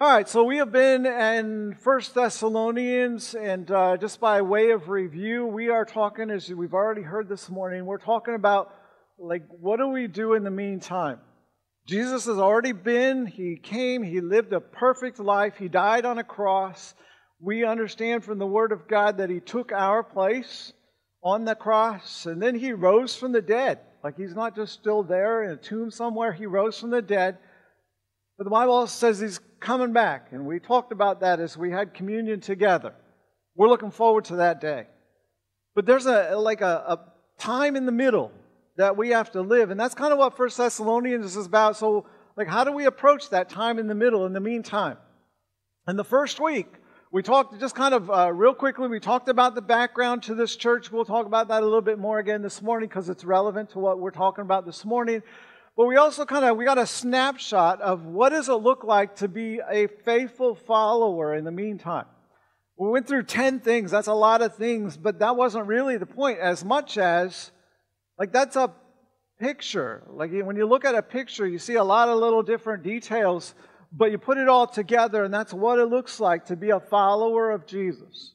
All right, so we have been in First Thessalonians, and uh, just by way of review, we are talking, as we've already heard this morning, we're talking about like what do we do in the meantime? Jesus has already been, he came, he lived a perfect life, he died on a cross. We understand from the Word of God that he took our place on the cross, and then he rose from the dead. Like he's not just still there in a tomb somewhere, he rose from the dead. But the Bible also says he's coming back, and we talked about that as we had communion together. We're looking forward to that day. But there's a like a, a time in the middle that we have to live, and that's kind of what First Thessalonians is about. So, like, how do we approach that time in the middle in the meantime? In the first week, we talked just kind of uh, real quickly, we talked about the background to this church. We'll talk about that a little bit more again this morning because it's relevant to what we're talking about this morning. But we also kind of we got a snapshot of what does it look like to be a faithful follower in the meantime. We went through 10 things. That's a lot of things, but that wasn't really the point as much as like that's a picture. Like when you look at a picture, you see a lot of little different details, but you put it all together and that's what it looks like to be a follower of Jesus.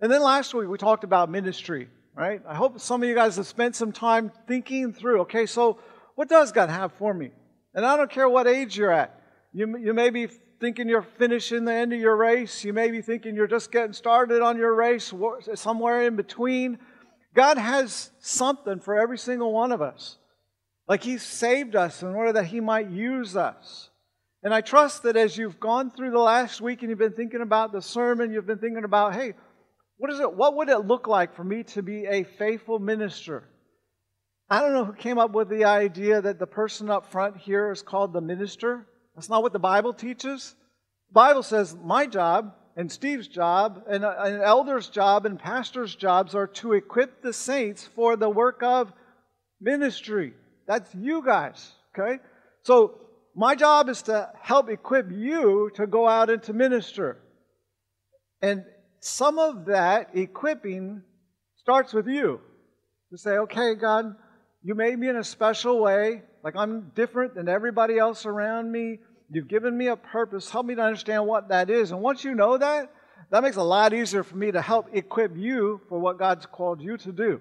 And then last week we talked about ministry, right? I hope some of you guys have spent some time thinking through, okay, so what does God have for me? And I don't care what age you're at. You, you may be thinking you're finishing the end of your race. You may be thinking you're just getting started on your race, somewhere in between. God has something for every single one of us. Like He saved us in order that He might use us. And I trust that as you've gone through the last week and you've been thinking about the sermon, you've been thinking about, hey, what is it? What would it look like for me to be a faithful minister? I don't know who came up with the idea that the person up front here is called the minister. That's not what the Bible teaches. The Bible says my job and Steve's job and uh, an elder's job and pastor's jobs are to equip the saints for the work of ministry. That's you guys, okay? So my job is to help equip you to go out and to minister. And some of that equipping starts with you. To say, okay, God, you made me in a special way, like I'm different than everybody else around me. You've given me a purpose. Help me to understand what that is. And once you know that, that makes a lot easier for me to help equip you for what God's called you to do.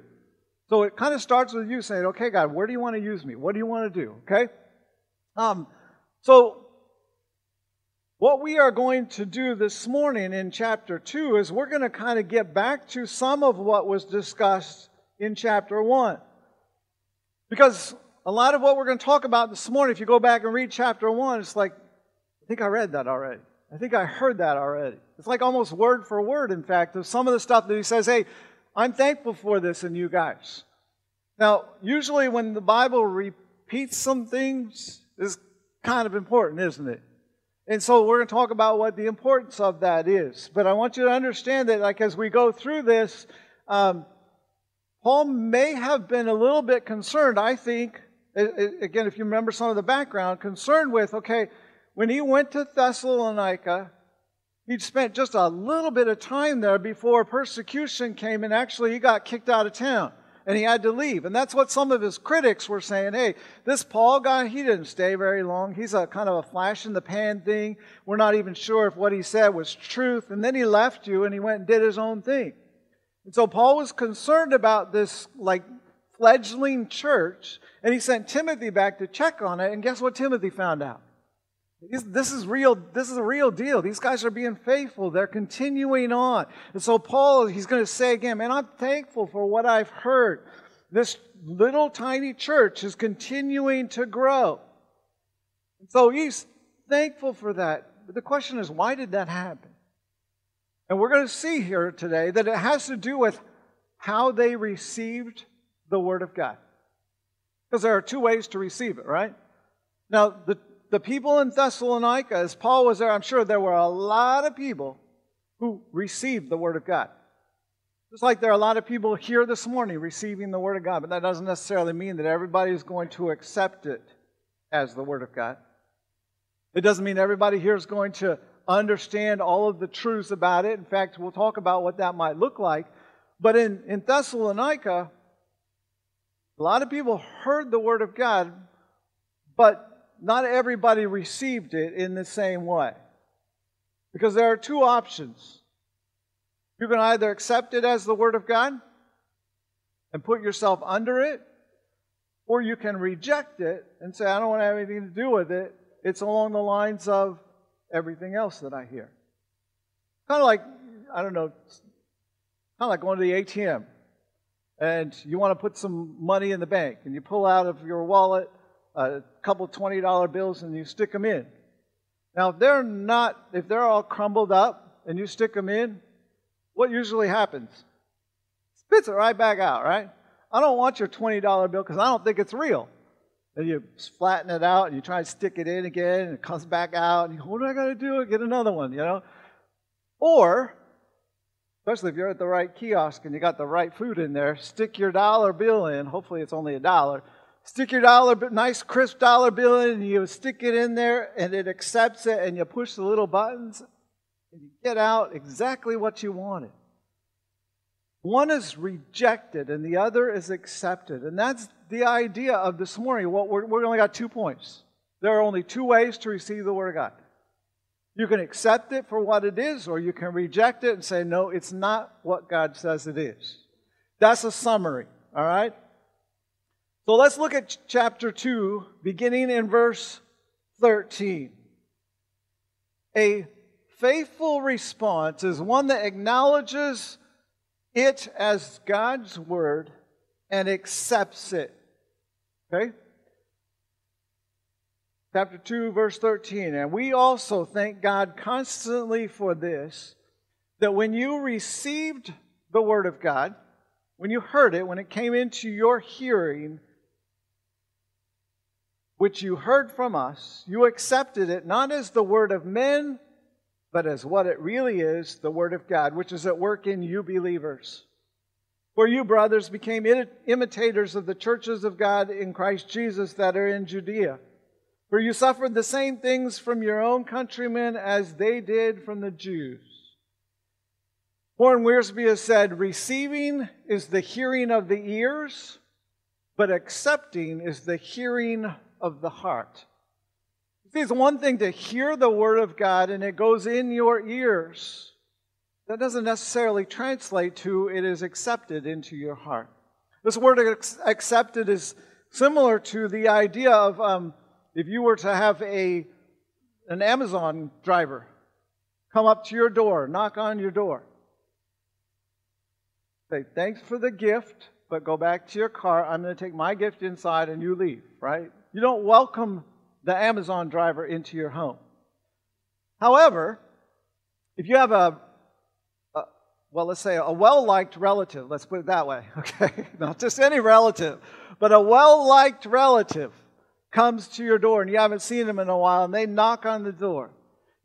So it kind of starts with you saying, okay, God, where do you want to use me? What do you want to do? Okay? Um, so what we are going to do this morning in chapter 2 is we're going to kind of get back to some of what was discussed in chapter 1. Because a lot of what we're going to talk about this morning, if you go back and read chapter 1, it's like, I think I read that already. I think I heard that already. It's like almost word for word, in fact, of some of the stuff that he says, hey, I'm thankful for this in you guys. Now, usually when the Bible repeats some things, is kind of important, isn't it? And so we're going to talk about what the importance of that is. But I want you to understand that, like, as we go through this, um, Paul may have been a little bit concerned, I think, again, if you remember some of the background, concerned with, okay, when he went to Thessalonica, he'd spent just a little bit of time there before persecution came, and actually he got kicked out of town and he had to leave. And that's what some of his critics were saying. Hey, this Paul guy, he didn't stay very long. He's a kind of a flash in the pan thing. We're not even sure if what he said was truth. And then he left you and he went and did his own thing. And so Paul was concerned about this like fledgling church, and he sent Timothy back to check on it. And guess what Timothy found out? This is real. This is a real deal. These guys are being faithful. They're continuing on. And so Paul, he's going to say again, man, I'm thankful for what I've heard. This little tiny church is continuing to grow. And so he's thankful for that. But the question is, why did that happen? And we're going to see here today that it has to do with how they received the Word of God. Because there are two ways to receive it, right? Now, the, the people in Thessalonica, as Paul was there, I'm sure there were a lot of people who received the Word of God. Just like there are a lot of people here this morning receiving the Word of God, but that doesn't necessarily mean that everybody is going to accept it as the Word of God. It doesn't mean everybody here is going to understand all of the truths about it. In fact, we'll talk about what that might look like. But in, in Thessalonica, a lot of people heard the Word of God, but not everybody received it in the same way. Because there are two options. You can either accept it as the Word of God and put yourself under it, or you can reject it and say, I don't want to have anything to do with it. It's along the lines of everything else that I hear. Kind of like, I don't know, kind of like going to the ATM and you want to put some money in the bank and you pull out of your wallet a couple $20 bills and you stick them in. Now, if they're not, if they're all crumbled up and you stick them in, what usually happens? Spits it right back out, right? I don't want your $20 bill because I don't think it's real. And you flatten it out and you try to stick it in again and it comes back out and you go, what do I got to do? Get another one, you know? Or, especially if you're at the right kiosk and you got the right food in there, stick your dollar bill in. Hopefully it's only a dollar. Stick your dollar, nice crisp dollar bill in and you stick it in there and it accepts it and you push the little buttons and you get out exactly what you wanted. One is rejected and the other is accepted. And that's the idea of this morning. What we're, we only got two points. There are only two ways to receive the Word of God. You can accept it for what it is, or you can reject it and say, no, it's not what God says it is. That's a summary, all right? So let's look at chapter 2, beginning in verse 13. A faithful response is one that acknowledges it as God's word and accepts it. Okay? Chapter 2, verse 13. And we also thank God constantly for this, that when you received the word of God, when you heard it, when it came into your hearing, which you heard from us, you accepted it not as the word of men, but as what it really is the Word of God, which is at work in you believers. For you, brothers, became imitators of the churches of God in Christ Jesus that are in Judea. For you suffered the same things from your own countrymen as they did from the Jews. Warren Wiersbe has said, Receiving is the hearing of the ears, but accepting is the hearing of the heart. See, it's one thing to hear the Word of God and it goes in your ears. That doesn't necessarily translate to it is accepted into your heart. This word accepted is similar to the idea of um, if you were to have a, an Amazon driver come up to your door, knock on your door. Say, thanks for the gift, but go back to your car. I'm going to take my gift inside and you leave, right? You don't welcome the Amazon driver into your home. However, if you have a, a well, let's say a well liked relative, let's put it that way, okay? Not just any relative, but a well liked relative comes to your door and you haven't seen them in a while and they knock on the door.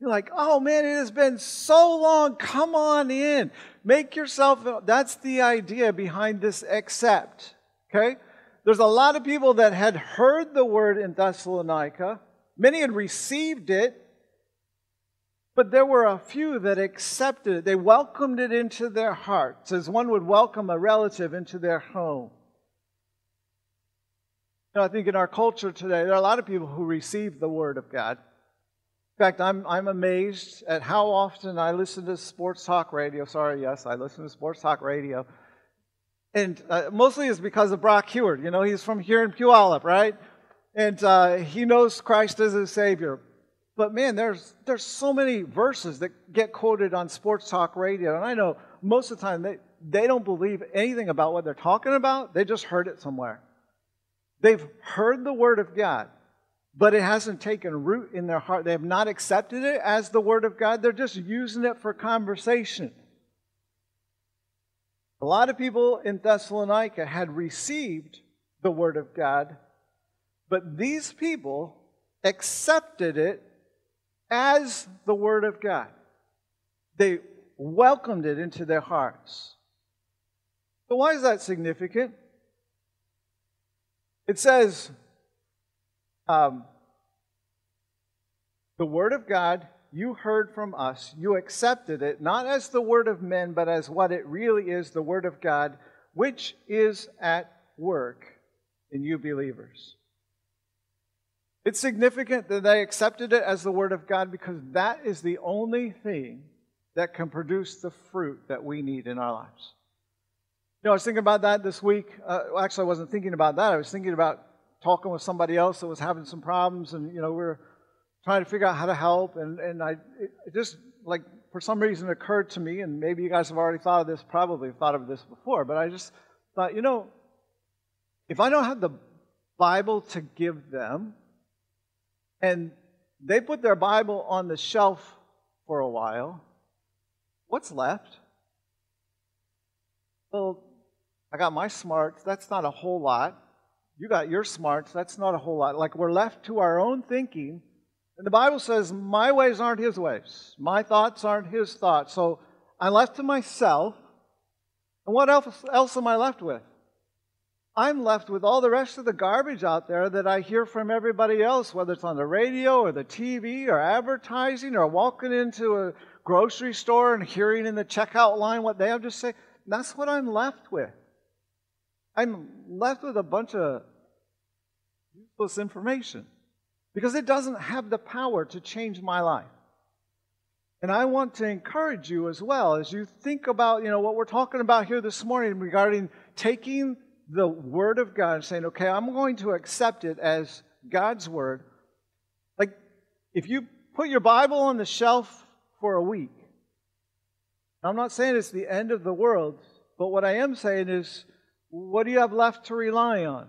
You're like, oh man, it has been so long. Come on in. Make yourself, that's the idea behind this accept. Okay? There's a lot of people that had heard the word in Thessalonica, many had received it, but there were a few that accepted it. They welcomed it into their hearts, as one would welcome a relative into their home. You know, I think in our culture today, there are a lot of people who receive the Word of God. In fact, I'm, I'm amazed at how often I listen to sports talk radio. Sorry, yes, I listen to sports talk radio and uh, mostly it's because of Brock Huard. You know, he's from here in Puyallup, right? And uh, he knows Christ as his Savior. But man, there's there's so many verses that get quoted on sports talk radio, and I know most of the time they they don't believe anything about what they're talking about. They just heard it somewhere. They've heard the word of God, but it hasn't taken root in their heart. They have not accepted it as the word of God. They're just using it for conversation. A lot of people in Thessalonica had received the Word of God, but these people accepted it as the Word of God. They welcomed it into their hearts. So, why is that significant? It says, um, the Word of God you heard from us, you accepted it, not as the word of men, but as what it really is the word of God, which is at work in you believers. It's significant that they accepted it as the Word of God because that is the only thing that can produce the fruit that we need in our lives. You know, I was thinking about that this week. Uh, actually, I wasn't thinking about that. I was thinking about talking with somebody else that was having some problems, and you know, we are trying to figure out how to help. And and I it just like for some reason it occurred to me, and maybe you guys have already thought of this, probably thought of this before, but I just thought, you know, if I don't have the Bible to give them, and they put their Bible on the shelf for a while, what's left? Well, I got my smarts. That's not a whole lot. You got your smarts. That's not a whole lot. Like we're left to our own thinking. And the Bible says, My ways aren't his ways. My thoughts aren't his thoughts. So I'm left to myself. And what else, else am I left with? I'm left with all the rest of the garbage out there that I hear from everybody else, whether it's on the radio or the TV or advertising or walking into a grocery store and hearing in the checkout line what they have to say. That's what I'm left with. I'm left with a bunch of useless information because it doesn't have the power to change my life. And I want to encourage you as well as you think about, you know, what we're talking about here this morning regarding taking the Word of God and saying, okay, I'm going to accept it as God's Word. Like, if you put your Bible on the shelf for a week, I'm not saying it's the end of the world, but what I am saying is, what do you have left to rely on?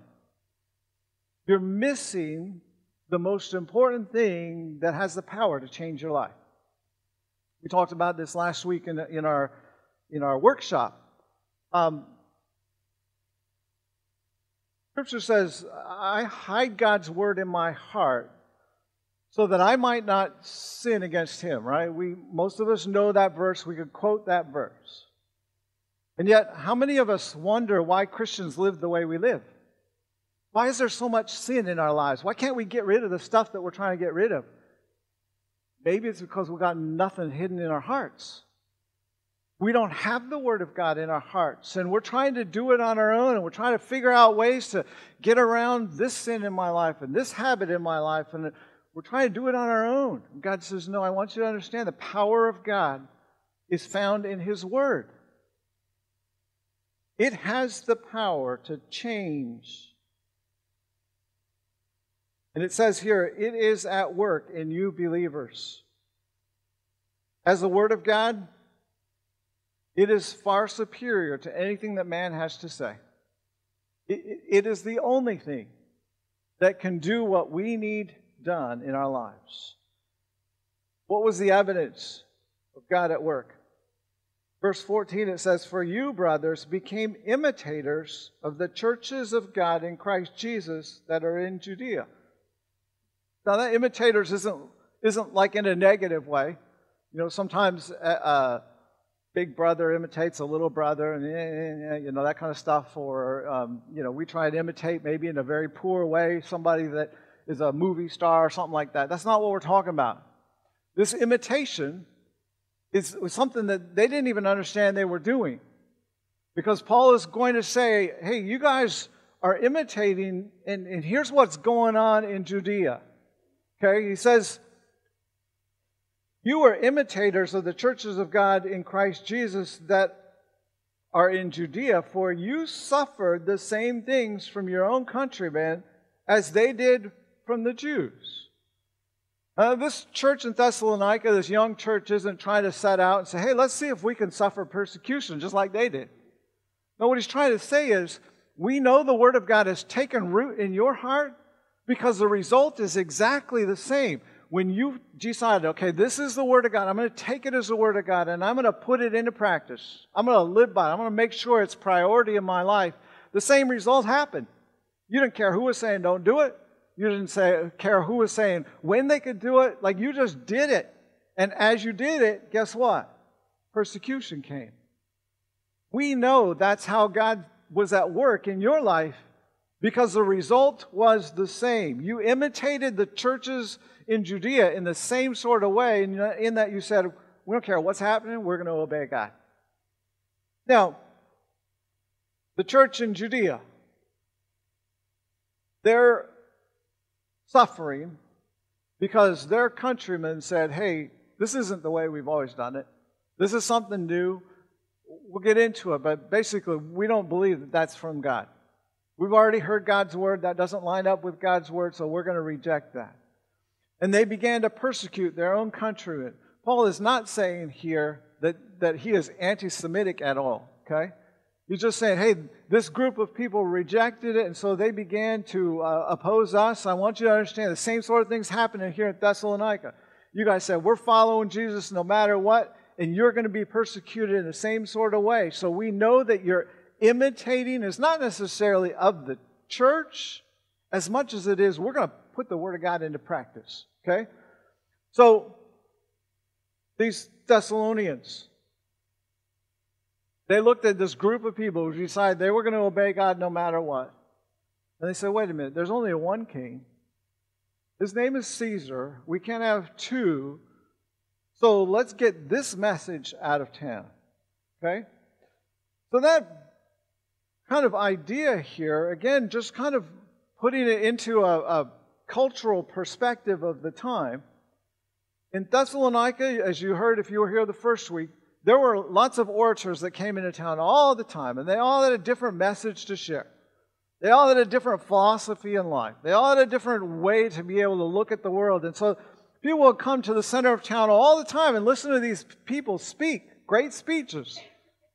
You're missing the most important thing that has the power to change your life. We talked about this last week in, in, our, in our workshop. Um, Scripture says, I hide God's word in my heart so that I might not sin against him, right? We most of us know that verse, we could quote that verse. And yet, how many of us wonder why Christians live the way we live? Why is there so much sin in our lives? Why can't we get rid of the stuff that we're trying to get rid of? Maybe it's because we've got nothing hidden in our hearts. We don't have the Word of God in our hearts, and we're trying to do it on our own, and we're trying to figure out ways to get around this sin in my life and this habit in my life, and we're trying to do it on our own. And God says, No, I want you to understand the power of God is found in His Word. It has the power to change. And it says here, it is at work in you believers. As the Word of God, it is far superior to anything that man has to say. It, it is the only thing that can do what we need done in our lives. What was the evidence of God at work? Verse 14 it says, For you, brothers, became imitators of the churches of God in Christ Jesus that are in Judea. Now, that imitators isn't, isn't like in a negative way. You know, sometimes uh, uh big brother imitates a little brother, and eh, eh, eh, you know that kind of stuff. Or um, you know, we try to imitate maybe in a very poor way somebody that is a movie star or something like that. That's not what we're talking about. This imitation is something that they didn't even understand they were doing, because Paul is going to say, "Hey, you guys are imitating, and, and here's what's going on in Judea." Okay, he says you are imitators of the churches of God in Christ Jesus that are in Judea, for you suffered the same things from your own countrymen as they did from the Jews. Uh, this church in Thessalonica, this young church, isn't trying to set out and say, hey, let's see if we can suffer persecution just like they did. No, what he's trying to say is, we know the Word of God has taken root in your heart because the result is exactly the same when you decided, okay, this is the Word of God, I'm going to take it as the Word of God and I'm going to put it into practice. I'm going to live by it. I'm going to make sure it's priority in my life. The same result happened. You didn't care who was saying don't do it. You didn't say, care who was saying when they could do it. Like you just did it. And as you did it, guess what? Persecution came. We know that's how God was at work in your life because the result was the same. You imitated the churches in Judea in the same sort of way, in that you said, We don't care what's happening, we're going to obey God. Now, the church in Judea, they're suffering because their countrymen said, hey, this isn't the way we've always done it. This is something new. We'll get into it, but basically, we don't believe that that's from God. We've already heard God's word. That doesn't line up with God's word, so we're going to reject that. And they began to persecute their own countrymen. Paul is not saying here that, that he is anti Semitic at all, okay? He's just saying, hey, this group of people rejected it, and so they began to uh, oppose us. I want you to understand the same sort of things happening here at Thessalonica. You guys said, we're following Jesus no matter what, and you're going to be persecuted in the same sort of way. So we know that you're imitating is not necessarily of the church as much as it is we're going to put the Word of God into practice. Okay? So, these Thessalonians, they looked at this group of people who decided they were going to obey God no matter what. And they said, wait a minute, there's only one king. His name is Caesar. We can't have two. So let's get this message out of town. Okay? So that kind of idea here, again, just kind of putting it into a, a cultural perspective of the time. In Thessalonica, as you heard if you were here the first week, there were lots of orators that came into town all the time, and they all had a different message to share. They all had a different philosophy in life. They all had a different way to be able to look at the world. And so people would come to the center of town all the time and listen to these people speak great speeches.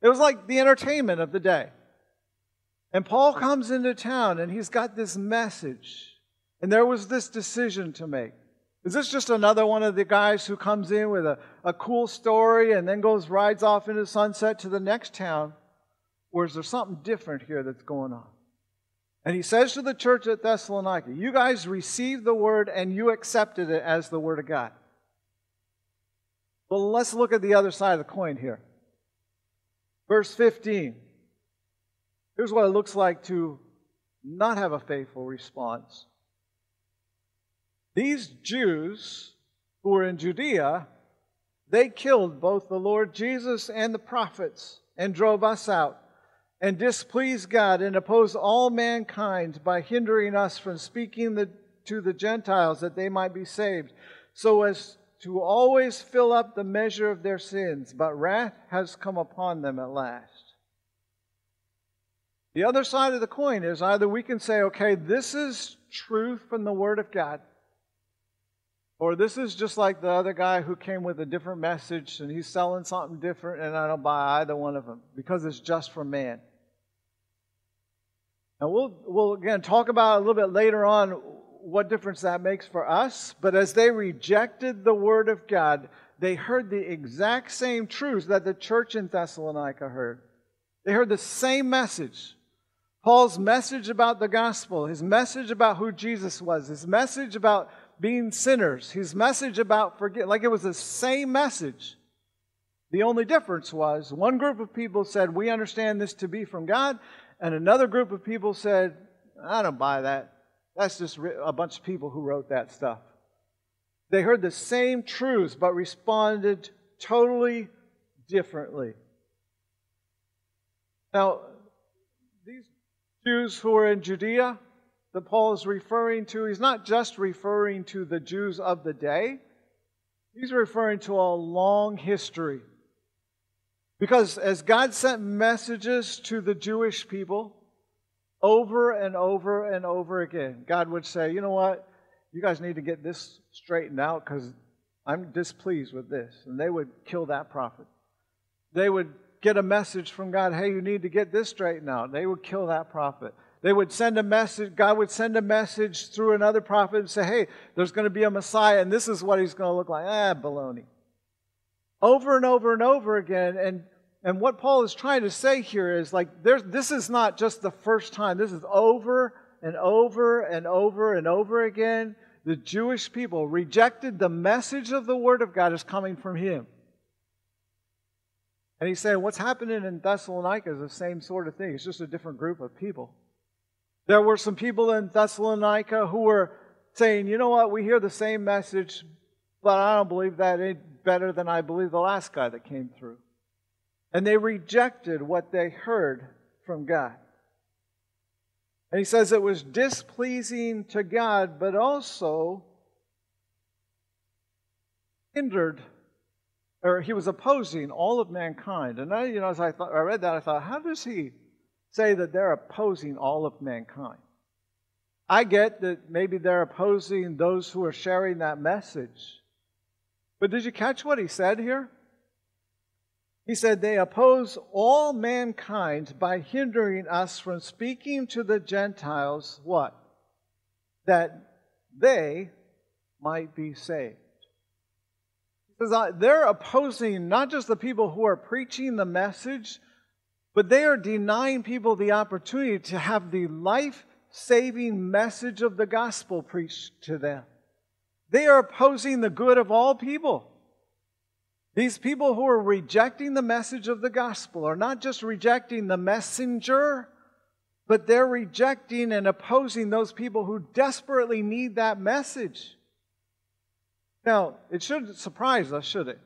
It was like the entertainment of the day. And Paul comes into town and he's got this message. And there was this decision to make. Is this just another one of the guys who comes in with a, a cool story and then goes, rides off into sunset to the next town? Or is there something different here that's going on? And he says to the church at Thessalonica, You guys received the word and you accepted it as the word of God. Well, let's look at the other side of the coin here. Verse 15. Here's what it looks like to not have a faithful response. These Jews who were in Judea, they killed both the Lord Jesus and the prophets and drove us out and displeased God and opposed all mankind by hindering us from speaking the, to the Gentiles that they might be saved, so as to always fill up the measure of their sins. But wrath has come upon them at last. The other side of the coin is either we can say, okay, this is truth from the Word of God, or this is just like the other guy who came with a different message and he's selling something different, and I don't buy either one of them because it's just for man. And we'll, we'll again talk about a little bit later on what difference that makes for us. But as they rejected the Word of God, they heard the exact same truths that the church in Thessalonica heard. They heard the same message. Paul's message about the gospel, his message about who Jesus was, his message about being sinners, his message about forget, like it was the same message. The only difference was one group of people said, We understand this to be from God, and another group of people said, I don't buy that. That's just a bunch of people who wrote that stuff. They heard the same truths, but responded totally differently. Now, these Jews who were in Judea that Paul is referring to, he's not just referring to the Jews of the day, he's referring to a long history. Because as God sent messages to the Jewish people over and over and over again, God would say, you know what? You guys need to get this straightened out because I'm displeased with this. And they would kill that prophet. They would get a message from God, hey, you need to get this straightened out. They would kill that prophet. They would send a message, God would send a message through another prophet and say, hey, there's going to be a Messiah and this is what he's going to look like. Ah, baloney. Over and over and over again. And, and what Paul is trying to say here is like, there's, this is not just the first time. This is over and over and over and over again. The Jewish people rejected the message of the Word of God as coming from Him. And he's saying what's happening in Thessalonica is the same sort of thing. It's just a different group of people. There were some people in Thessalonica who were saying, you know what, we hear the same message, but I don't believe that any better than I believe the last guy that came through. And they rejected what they heard from God. And he says it was displeasing to God, but also hindered, or he was opposing all of mankind. And I, you know, as I, thought, I read that, I thought, how does he say that they're opposing all of mankind? I get that maybe they're opposing those who are sharing that message. But did you catch what he said here? He said, They oppose all mankind by hindering us from speaking to the Gentiles what? That they might be saved. He says, They're opposing not just the people who are preaching the message, but they are denying people the opportunity to have the life saving message of the gospel preached to them. They are opposing the good of all people. These people who are rejecting the message of the gospel are not just rejecting the messenger, but they're rejecting and opposing those people who desperately need that message. Now, it shouldn't surprise us, should it?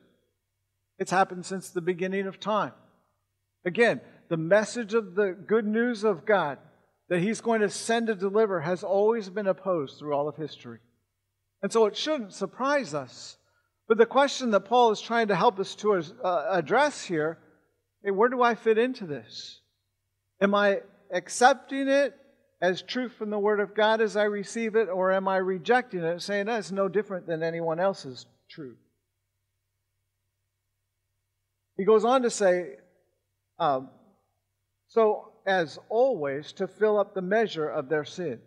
It's happened since the beginning of time. Again, the message of the good news of God that He's going to send to deliver has always been opposed through all of history. And so it shouldn't surprise us. But the question that Paul is trying to help us to uh, address here hey, where do I fit into this? Am I accepting it as truth from the Word of God as I receive it, or am I rejecting it, saying that's no different than anyone else's truth? He goes on to say, um, so as always, to fill up the measure of their sin.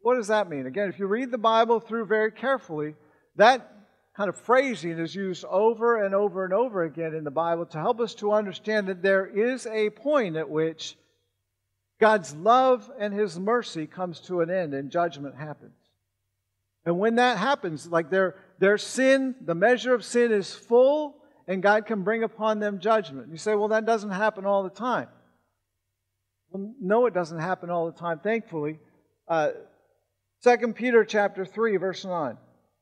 What does that mean? Again, if you read the Bible through very carefully, that kind of phrasing is used over and over and over again in the Bible to help us to understand that there is a point at which God's love and His mercy comes to an end and judgment happens. And when that happens, like their, their sin, the measure of sin is full, and God can bring upon them judgment. You say, well, that doesn't happen all the time. Well, no, it doesn't happen all the time, thankfully. Uh, 2 Peter chapter 3, verse 9. I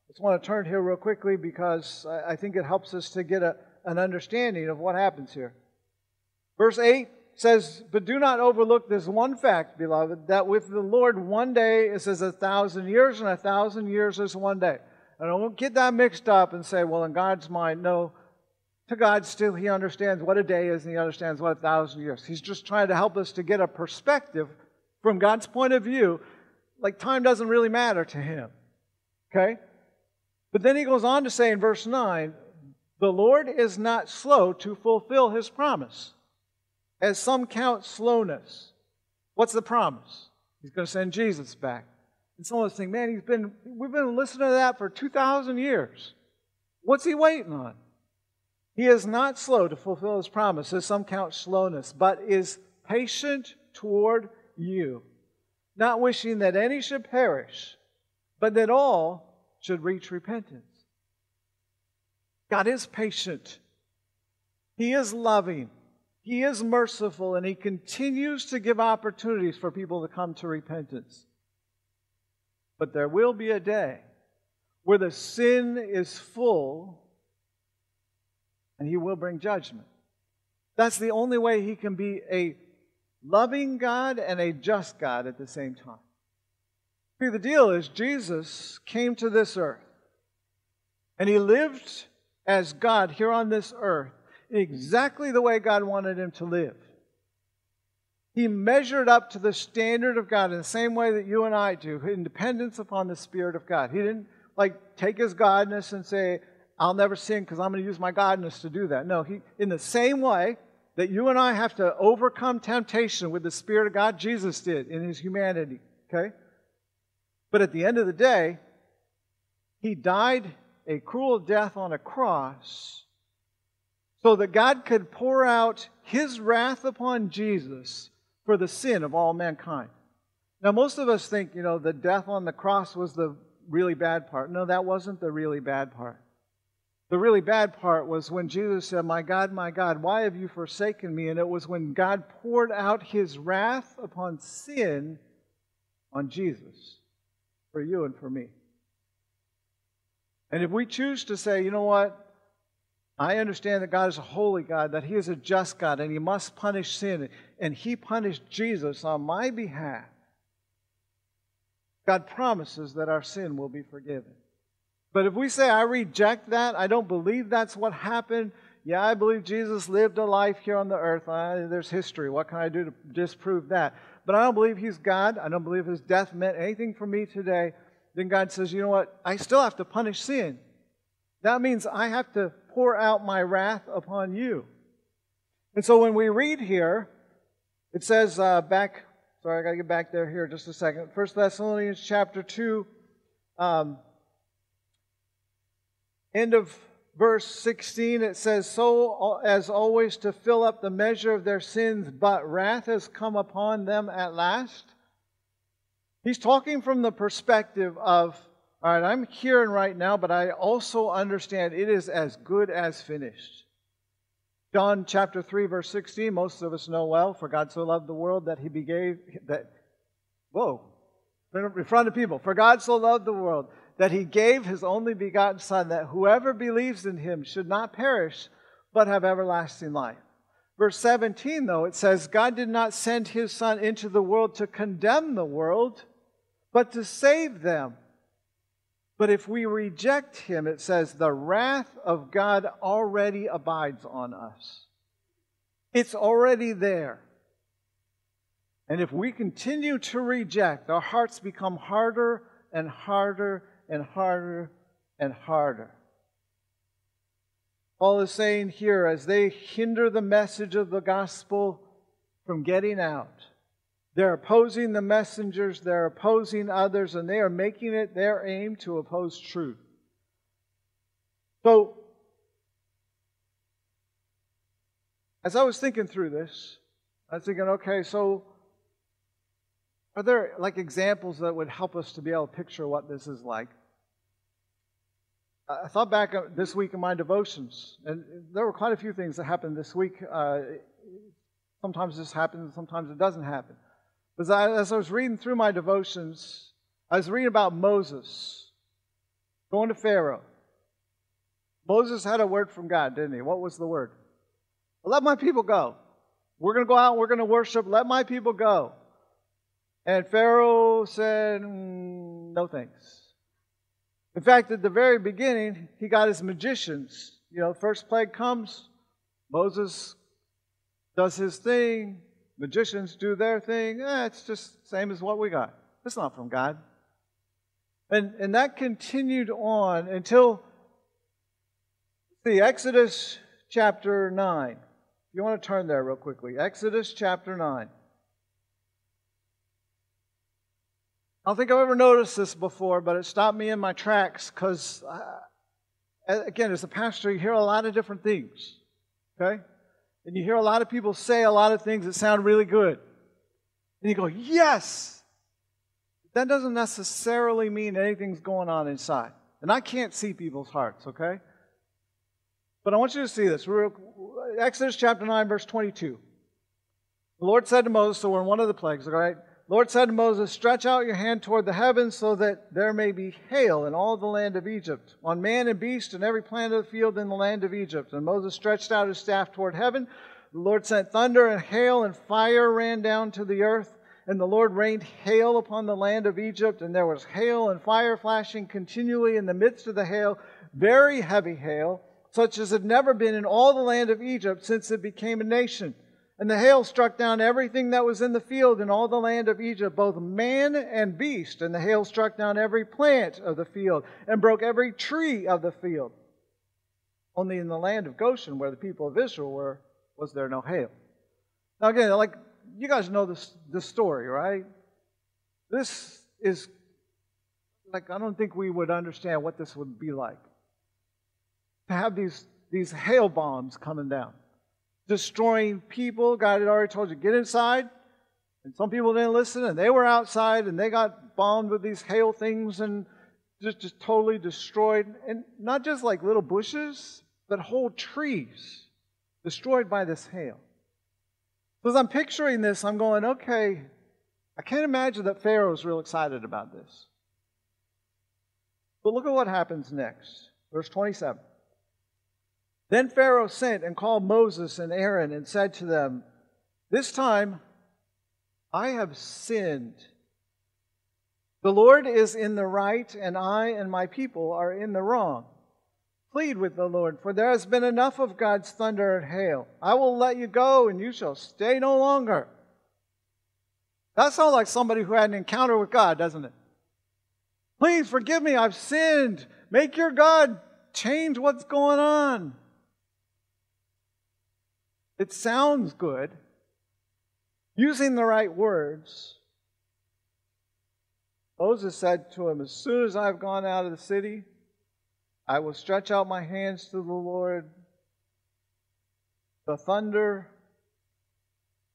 just want to turn here real quickly because I think it helps us to get a, an understanding of what happens here. Verse 8 says, But do not overlook this one fact, beloved, that with the Lord one day is as a thousand years, and a thousand years is one day. And I won't get that mixed up and say, well, in God's mind, no. To God, still, He understands what a day is, and He understands what a thousand years. He's just trying to help us to get a perspective from God's point of view like time doesn't really matter to him. Okay? But then he goes on to say in verse 9, the Lord is not slow to fulfill his promise, as some count slowness. What's the promise? He's going to send Jesus back. And some of us think, man, he's been, we've been listening to that for 2,000 years. What's he waiting on? He is not slow to fulfill his promises, some count slowness, but is patient toward you, not wishing that any should perish, but that all should reach repentance. God is patient. He is loving. He is merciful, and He continues to give opportunities for people to come to repentance. But there will be a day where the sin is full and He will bring judgment. That's the only way He can be a loving God and a just God at the same time. See, the deal is Jesus came to this earth and he lived as God here on this earth exactly the way God wanted him to live. He measured up to the standard of God in the same way that you and I do, in dependence upon the Spirit of God. He didn't like take his godness and say, I'll never sin because I'm going to use my godness to do that. No, he, in the same way, that you and I have to overcome temptation with the Spirit of God, Jesus did in his humanity. Okay? But at the end of the day, he died a cruel death on a cross so that God could pour out his wrath upon Jesus for the sin of all mankind. Now, most of us think, you know, the death on the cross was the really bad part. No, that wasn't the really bad part. The really bad part was when Jesus said, My God, my God, why have you forsaken me? And it was when God poured out his wrath upon sin on Jesus for you and for me. And if we choose to say, you know what? I understand that God is a holy God, that He is a just God, and He must punish sin, and He punished Jesus on my behalf. God promises that our sin will be forgiven. But if we say, I reject that, I don't believe that's what happened, yeah, I believe Jesus lived a life here on the earth. There's history. What can I do to disprove that? But I don't believe he's God. I don't believe his death meant anything for me today. Then God says, you know what? I still have to punish sin. That means I have to pour out my wrath upon you. And so when we read here, it says uh, back, sorry, I got to get back there here just a second. First Thessalonians chapter 2, um, end of verse 16, it says, So as always to fill up the measure of their sins, but wrath has come upon them at last. He's talking from the perspective of, all right, I'm hearing right now, but I also understand it is as good as finished. John chapter 3, verse 16, most of us know well, for God so loved the world that he gave, that, whoa, in front of people, for God so loved the world that he gave his only begotten Son, that whoever believes in him should not perish, but have everlasting life. Verse 17, though, it says, God did not send his Son into the world to condemn the world, but to save them. But if we reject him, it says, the wrath of God already abides on us. It's already there. And if we continue to reject, our hearts become harder and harder and harder and harder. Paul is saying here, as they hinder the message of the gospel from getting out, they're opposing the messengers, they're opposing others, and they are making it their aim to oppose truth. So, as I was thinking through this, I was thinking, okay, so are there like examples that would help us to be able to picture what this is like? I thought back this week in my devotions, and there were quite a few things that happened this week. Uh, sometimes this happens, sometimes it doesn't happen. I, as I was reading through my devotions, I was reading about Moses going to Pharaoh. Moses had a word from God, didn't he? What was the word? Let my people go. We're going to go out and we're going to worship. Let my people go. And Pharaoh said, mm, No thanks. In fact, at the very beginning, he got his magicians. You know, first plague comes, Moses does his thing, magicians do their thing. Eh, it's just same as what we got. It's not from God. And, and that continued on until the Exodus chapter 9. You want to turn there real quickly. Exodus chapter 9. I don't think I've ever noticed this before, but it stopped me in my tracks because, uh, again, as a pastor, you hear a lot of different things, okay? And you hear a lot of people say a lot of things that sound really good. And you go, yes! That doesn't necessarily mean anything's going on inside. And I can't see people's hearts, okay? But I want you to see this. We're, Exodus chapter 9, verse 22. The Lord said to Moses, so we're in one of the plagues, all right? Lord said to Moses, Stretch out your hand toward the heavens so that there may be hail in all the land of Egypt, on man and beast and every plant of the field in the land of Egypt. And Moses stretched out his staff toward heaven. The Lord sent thunder and hail, and fire ran down to the earth. And the Lord rained hail upon the land of Egypt, and there was hail and fire flashing continually in the midst of the hail, very heavy hail, such as had never been in all the land of Egypt since it became a nation. And the hail struck down everything that was in the field in all the land of Egypt, both man and beast. And the hail struck down every plant of the field and broke every tree of the field. Only in the land of Goshen, where the people of Israel were, was there no hail. Now, again, like you guys know this, this story, right? This is like, I don't think we would understand what this would be like to have these, these hail bombs coming down destroying people. God had already told you, get inside. And some people didn't listen, and they were outside, and they got bombed with these hail things and just, just totally destroyed. And not just like little bushes, but whole trees destroyed by this hail. So as I'm picturing this, I'm going, okay, I can't imagine that Pharaoh's real excited about this. But look at what happens next. Verse 27. Then Pharaoh sent and called Moses and Aaron and said to them, This time I have sinned The Lord is in the right, and I and my people are in the wrong. Plead with the Lord, for there has been enough of God's thunder and hail. I will let you go, and you shall stay no longer. That sounds like somebody who had an encounter with God, doesn't it? Please forgive me, I've sinned. Make your God change what's going on. It sounds good. Using the right words. Moses said to him, As soon as I've gone out of the city, I will stretch out my hands to the Lord. The thunder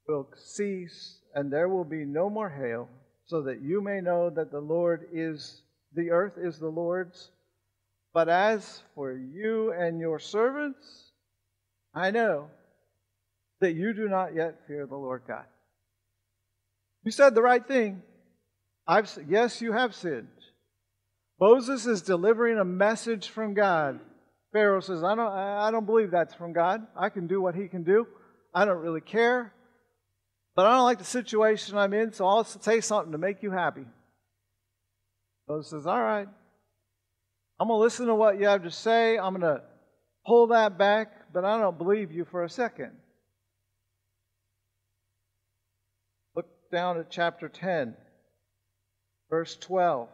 will cease, and there will be no more hail, so that you may know that the Lord is, the earth is the Lord's. But as for you and your servants, I know that you do not yet fear the Lord God. You said the right thing. I've, yes, you have sinned. Moses is delivering a message from God. Pharaoh says, I don't, I don't believe that's from God. I can do what he can do. I don't really care. But I don't like the situation I'm in, so I'll say something to make you happy. Moses says, All right. I'm going to listen to what you have to say. I'm going to pull that back, but I don't believe you for a second. Look down at chapter 10. Verse 12.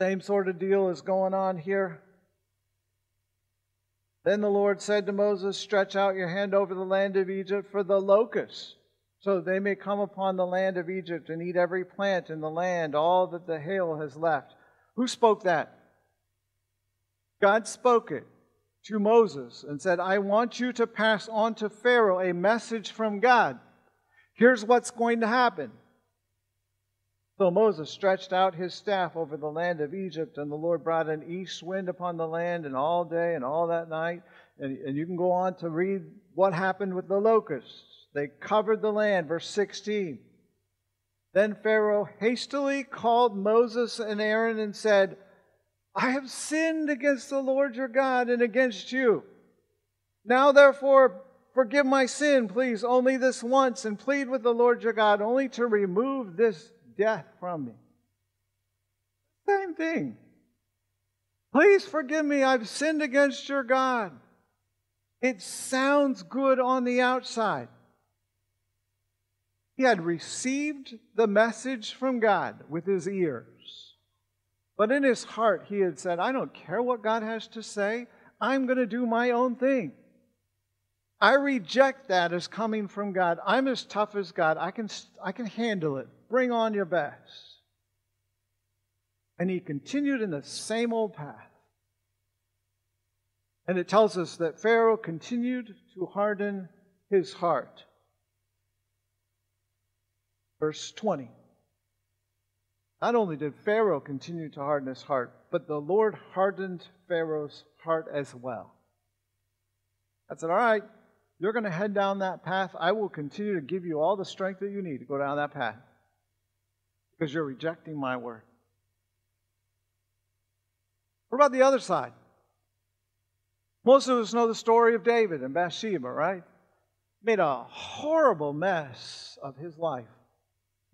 Same sort of deal is going on here. Then the Lord said to Moses, Stretch out your hand over the land of Egypt for the locusts, so that they may come upon the land of Egypt and eat every plant in the land, all that the hail has left. Who spoke that? God spoke it to Moses and said, I want you to pass on to Pharaoh a message from God. Here's what's going to happen. So Moses stretched out his staff over the land of Egypt, and the Lord brought an east wind upon the land, and all day and all that night. And, and you can go on to read what happened with the locusts. They covered the land, verse 16. Then Pharaoh hastily called Moses and Aaron and said, I have sinned against the Lord your God and against you. Now, therefore, forgive my sin, please, only this once, and plead with the Lord your God only to remove this death from me. Same thing. Please forgive me. I've sinned against your God. It sounds good on the outside. He had received the message from God with his ears. But in his heart, he had said, I don't care what God has to say. I'm going to do my own thing. I reject that as coming from God. I'm as tough as God. I can, I can handle it. Bring on your best. And he continued in the same old path. And it tells us that Pharaoh continued to harden his heart. Verse 20. Not only did Pharaoh continue to harden his heart, but the Lord hardened Pharaoh's heart as well. I said, All right, you're going to head down that path. I will continue to give you all the strength that you need to go down that path because you're rejecting my word. What about the other side? Most of us know the story of David and Bathsheba, right? Made a horrible mess of his life.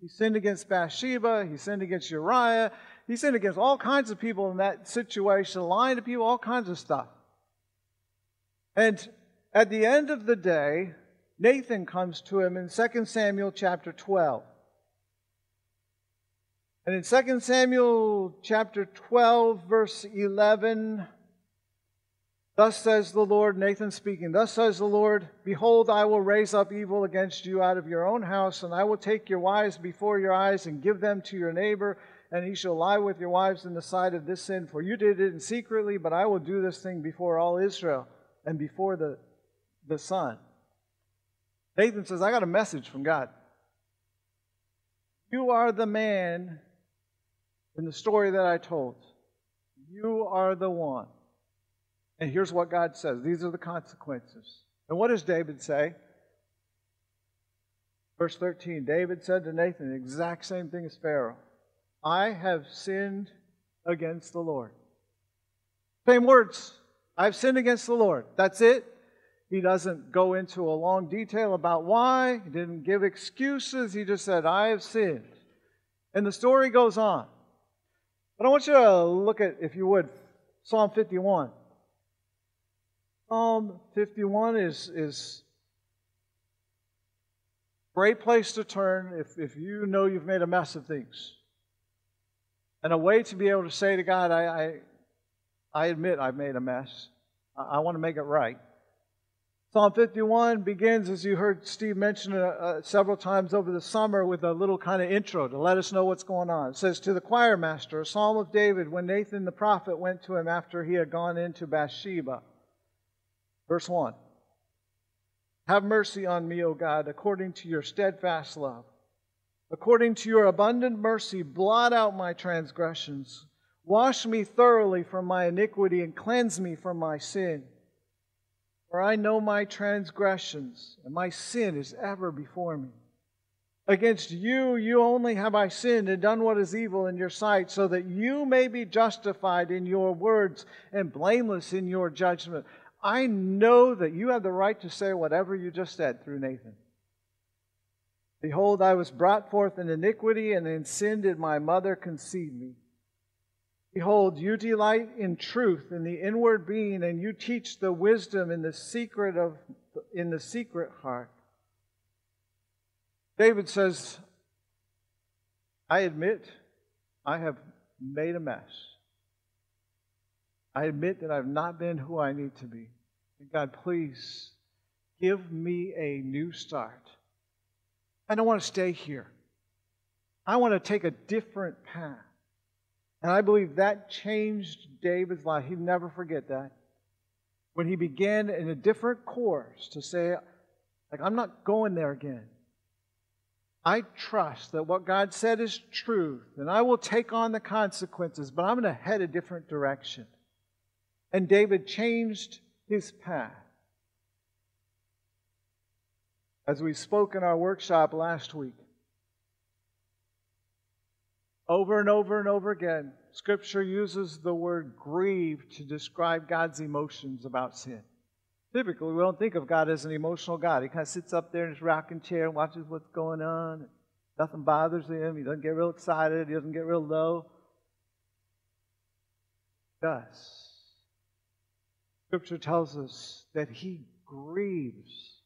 He sinned against Bathsheba, he sinned against Uriah, he sinned against all kinds of people in that situation, lying to people, all kinds of stuff. And at the end of the day, Nathan comes to him in 2 Samuel chapter 12. And in 2 Samuel chapter 12, verse 11, thus says the Lord, Nathan speaking, Thus says the Lord, Behold, I will raise up evil against you out of your own house, and I will take your wives before your eyes and give them to your neighbor, and he shall lie with your wives in the sight of this sin. For you did it in secretly, but I will do this thing before all Israel and before the, the sun. Nathan says, I got a message from God. You are the man in the story that I told. You are the one. And here's what God says these are the consequences. And what does David say? Verse 13 David said to Nathan the exact same thing as Pharaoh I have sinned against the Lord. Same words. I've sinned against the Lord. That's it. He doesn't go into a long detail about why. He didn't give excuses. He just said, I have sinned. And the story goes on. But I want you to look at, if you would, Psalm 51. Psalm 51 is, is a great place to turn if, if you know you've made a mess of things. And a way to be able to say to God, I, I, I admit I've made a mess. I, I want to make it right. Psalm 51 begins, as you heard Steve mention uh, uh, several times over the summer, with a little kind of intro to let us know what's going on. It says, To the choir master, a psalm of David when Nathan the prophet went to him after he had gone into Bathsheba. Verse 1 Have mercy on me, O God, according to your steadfast love. According to your abundant mercy, blot out my transgressions. Wash me thoroughly from my iniquity and cleanse me from my sin. For I know my transgressions, and my sin is ever before me. Against you, you only have I sinned and done what is evil in your sight, so that you may be justified in your words and blameless in your judgment. I know that you have the right to say whatever you just said through Nathan. Behold, I was brought forth in iniquity, and in sin did my mother conceive me. Behold, you delight in truth in the inward being, and you teach the wisdom in the secret of in the secret heart. David says, I admit I have made a mess. I admit that I've not been who I need to be. And God, please give me a new start. I don't want to stay here. I want to take a different path. And I believe that changed David's life. He'd never forget that. When he began in a different course to say, like, I'm not going there again. I trust that what God said is truth, and I will take on the consequences, but I'm going to head a different direction. And David changed his path. As we spoke in our workshop last week, over and over and over again, Scripture uses the word grieve to describe God's emotions about sin. Typically, we don't think of God as an emotional God. He kind of sits up there in his rocking chair and watches what's going on. Nothing bothers him. He doesn't get real excited. He doesn't get real low. Does. Scripture tells us that he grieves.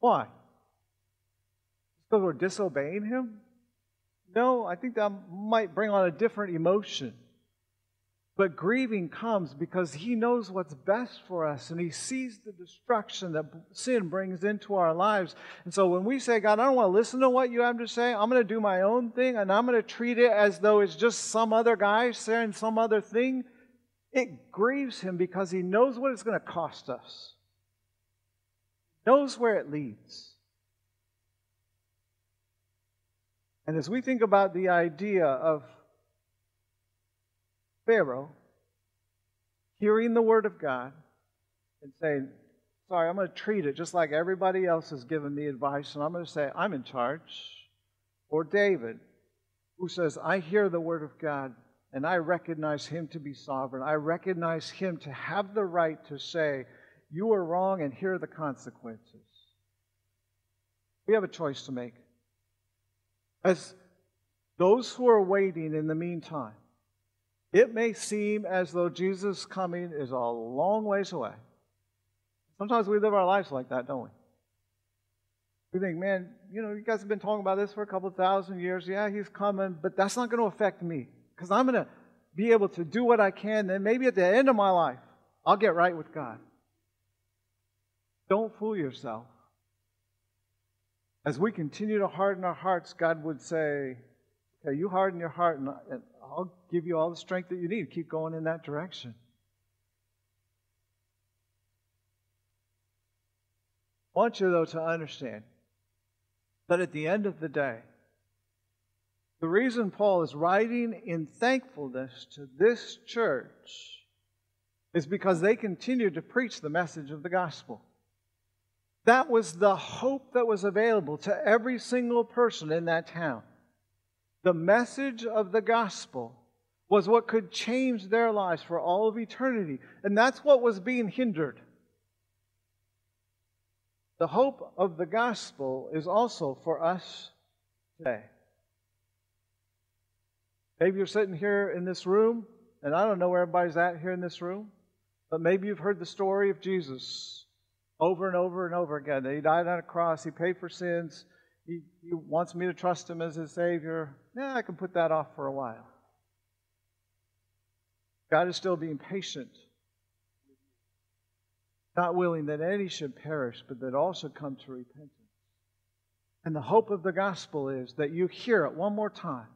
Why? Because we're disobeying him? No, I think that might bring on a different emotion. But grieving comes because he knows what's best for us and he sees the destruction that sin brings into our lives. And so when we say, God, I don't want to listen to what you have to say, I'm going to do my own thing and I'm going to treat it as though it's just some other guy saying some other thing, it grieves him because he knows what it's going to cost us, knows where it leads. And as we think about the idea of Pharaoh hearing the word of God and saying, Sorry, I'm going to treat it just like everybody else has given me advice, and I'm going to say, I'm in charge. Or David, who says, I hear the word of God and I recognize him to be sovereign. I recognize him to have the right to say, You are wrong, and here are the consequences. We have a choice to make. As those who are waiting in the meantime, it may seem as though Jesus' coming is a long ways away. Sometimes we live our lives like that, don't we? We think, man, you know, you guys have been talking about this for a couple thousand years. Yeah, he's coming, but that's not going to affect me because I'm going to be able to do what I can. Then maybe at the end of my life, I'll get right with God. Don't fool yourself. As we continue to harden our hearts, God would say, Okay, you harden your heart, and I'll give you all the strength that you need. Keep going in that direction. I want you, though, to understand that at the end of the day, the reason Paul is writing in thankfulness to this church is because they continued to preach the message of the gospel. That was the hope that was available to every single person in that town. The message of the gospel was what could change their lives for all of eternity. And that's what was being hindered. The hope of the gospel is also for us today. Maybe you're sitting here in this room, and I don't know where everybody's at here in this room, but maybe you've heard the story of Jesus over and over and over again. That he died on a cross, he paid for sins, he, he wants me to trust him as his Savior. Yeah, I can put that off for a while. God is still being patient, not willing that any should perish, but that all should come to repentance. And the hope of the gospel is that you hear it one more time.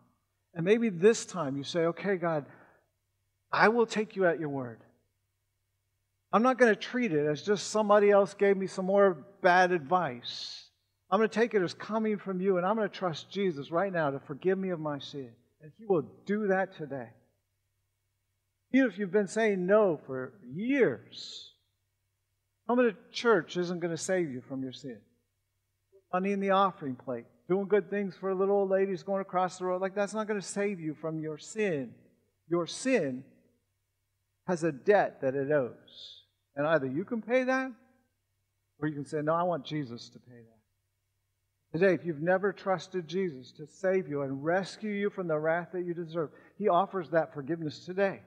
And maybe this time you say, okay, God, I will take you at your word. I'm not going to treat it as just somebody else gave me some more bad advice. I'm going to take it as coming from you, and I'm going to trust Jesus right now to forgive me of my sin. And He will do that today. Even if you've been saying no for years, coming to church isn't going to save you from your sin. Money in the offering plate, doing good things for little old ladies going across the road, like that's not going to save you from your sin. Your sin has a debt that it owes. And either you can pay that, or you can say, No, I want Jesus to pay that. Today, if you've never trusted Jesus to save you and rescue you from the wrath that you deserve, He offers that forgiveness today.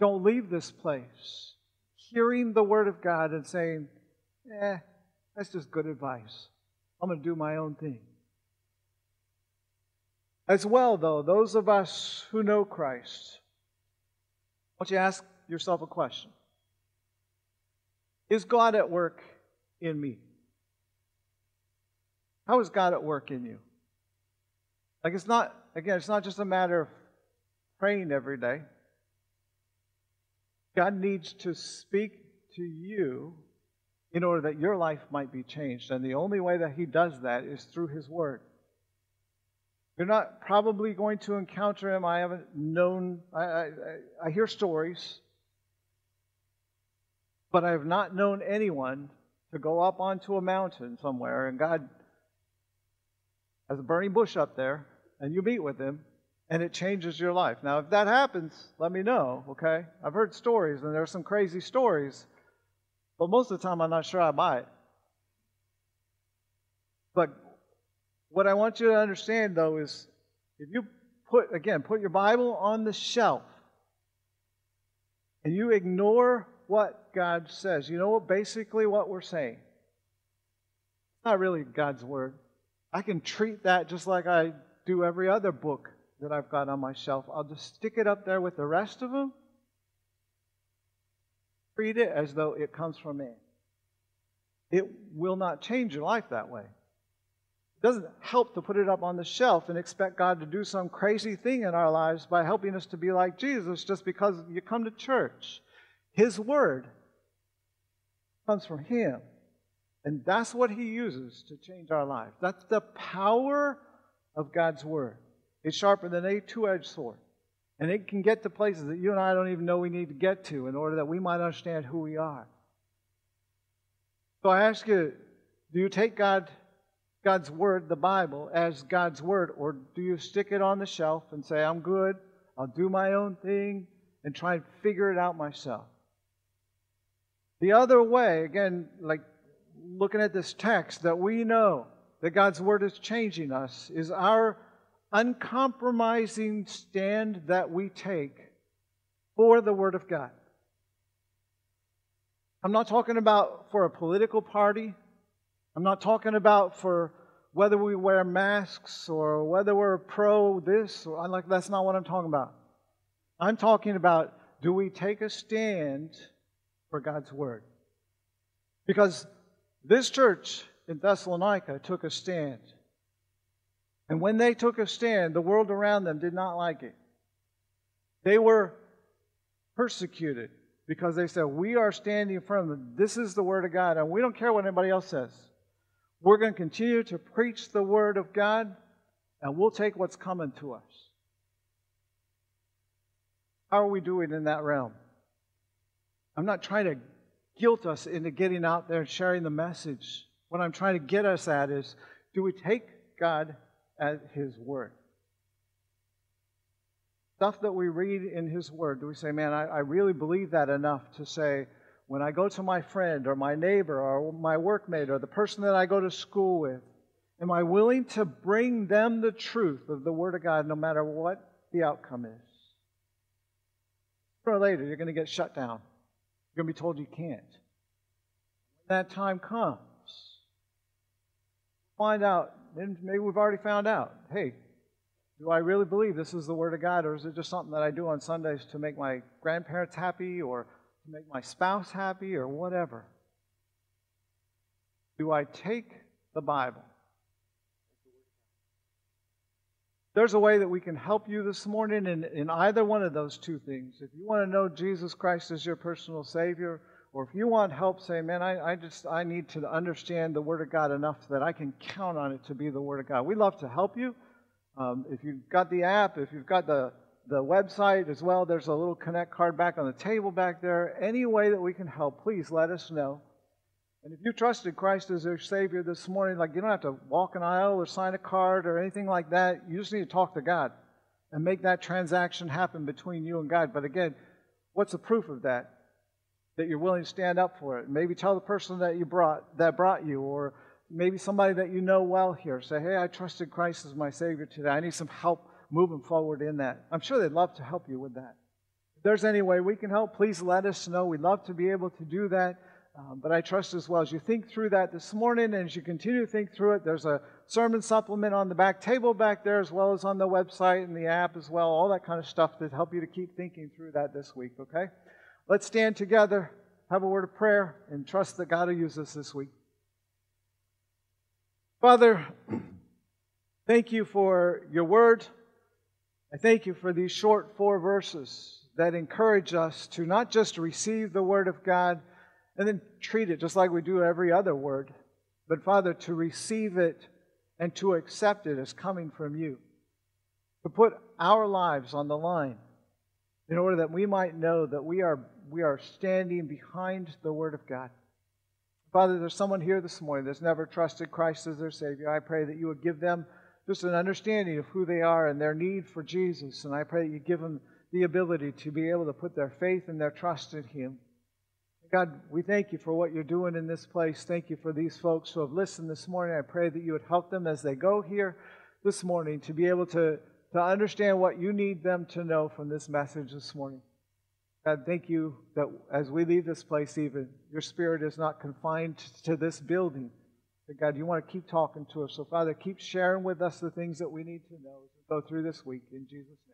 Don't leave this place hearing the Word of God and saying, eh, that's just good advice. I'm going to do my own thing. As well, though, those of us who know Christ, I want you ask yourself a question Is God at work in me? How is God at work in you? Like it's not, again, it's not just a matter of praying every day. God needs to speak to you in order that your life might be changed. And the only way that He does that is through His Word. You're not probably going to encounter Him. I haven't known, I, I, I hear stories, but I have not known anyone to go up onto a mountain somewhere and God has a burning bush up there, and you meet with him, and it changes your life. Now, if that happens, let me know, okay? I've heard stories, and there are some crazy stories, but most of the time I'm not sure I buy it. But what I want you to understand, though, is if you put, again, put your Bible on the shelf and you ignore what God says, you know what basically what we're saying? Not really God's Word. I can treat that just like I do every other book that I've got on my shelf. I'll just stick it up there with the rest of them. Treat it as though it comes from me. It will not change your life that way. It doesn't help to put it up on the shelf and expect God to do some crazy thing in our lives by helping us to be like Jesus just because you come to church. His word comes from Him. And that's what He uses to change our lives. That's the power of God's Word. It's sharper than a two edged sword. And it can get to places that you and I don't even know we need to get to in order that we might understand who we are. So I ask you, do you take God, God's Word, the Bible, as God's Word, or do you stick it on the shelf and say, I'm good, I'll do my own thing, and try and figure it out myself? The other way, again, like looking at this text that we know that God's Word is changing us is our uncompromising stand that we take for the Word of God. I'm not talking about for a political party. I'm not talking about for whether we wear masks or whether we're pro this or like that's not what I'm talking about. I'm talking about do we take a stand for God's word? Because this church in Thessalonica took a stand. And when they took a stand, the world around them did not like it. They were persecuted because they said, We are standing firm. This is the Word of God, and we don't care what anybody else says. We're going to continue to preach the Word of God, and we'll take what's coming to us. How are we doing in that realm? I'm not trying to guilt us into getting out there and sharing the message. What I'm trying to get us at is do we take God at His word? Stuff that we read in His word, do we say, man, I, I really believe that enough to say, when I go to my friend or my neighbor or my workmate or the person that I go to school with, Am I willing to bring them the truth of the Word of God no matter what the outcome is? Sooner or later, you're going to get shut down. You're going to be told you can't. When that time comes, find out, maybe we've already found out, hey, do I really believe this is the Word of God, or is it just something that I do on Sundays to make my grandparents happy, or to make my spouse happy, or whatever? Do I take the Bible? There's a way that we can help you this morning in, in either one of those two things. If you want to know Jesus Christ as your personal Savior, or if you want help, say, man, I, I just I need to understand the Word of God enough that I can count on it to be the Word of God. We love to help you. Um, if you've got the app, if you've got the the website as well, there's a little connect card back on the table back there. Any way that we can help, please let us know. And if you trusted Christ as your Savior this morning, like you don't have to walk an aisle or sign a card or anything like that. You just need to talk to God and make that transaction happen between you and God. But again, what's the proof of that? That you're willing to stand up for it. Maybe tell the person that you brought that brought you, or maybe somebody that you know well here. Say, hey, I trusted Christ as my Savior today. I need some help moving forward in that. I'm sure they'd love to help you with that. If there's any way we can help, please let us know. We'd love to be able to do that. Um, but I trust as well as you think through that this morning and as you continue to think through it, there's a sermon supplement on the back table back there as well as on the website and the app as well, all that kind of stuff to help you to keep thinking through that this week, okay? Let's stand together, have a word of prayer, and trust that God will use us this week. Father, thank you for your word. I thank you for these short four verses that encourage us to not just receive the word of God and then treat it just like we do every other word, but Father, to receive it and to accept it as coming from you. To put our lives on the line in order that we might know that we are, we are standing behind the Word of God. Father, there's someone here this morning that's never trusted Christ as their Savior. I pray that you would give them just an understanding of who they are and their need for Jesus. And I pray that you give them the ability to be able to put their faith and their trust in Him. God, we thank you for what you're doing in this place. Thank you for these folks who have listened this morning. I pray that you would help them as they go here this morning to be able to, to understand what you need them to know from this message this morning. God, thank you that as we leave this place, even, your spirit is not confined to this building. But God, you want to keep talking to us. So, Father, keep sharing with us the things that we need to know as we go through this week. In Jesus' name.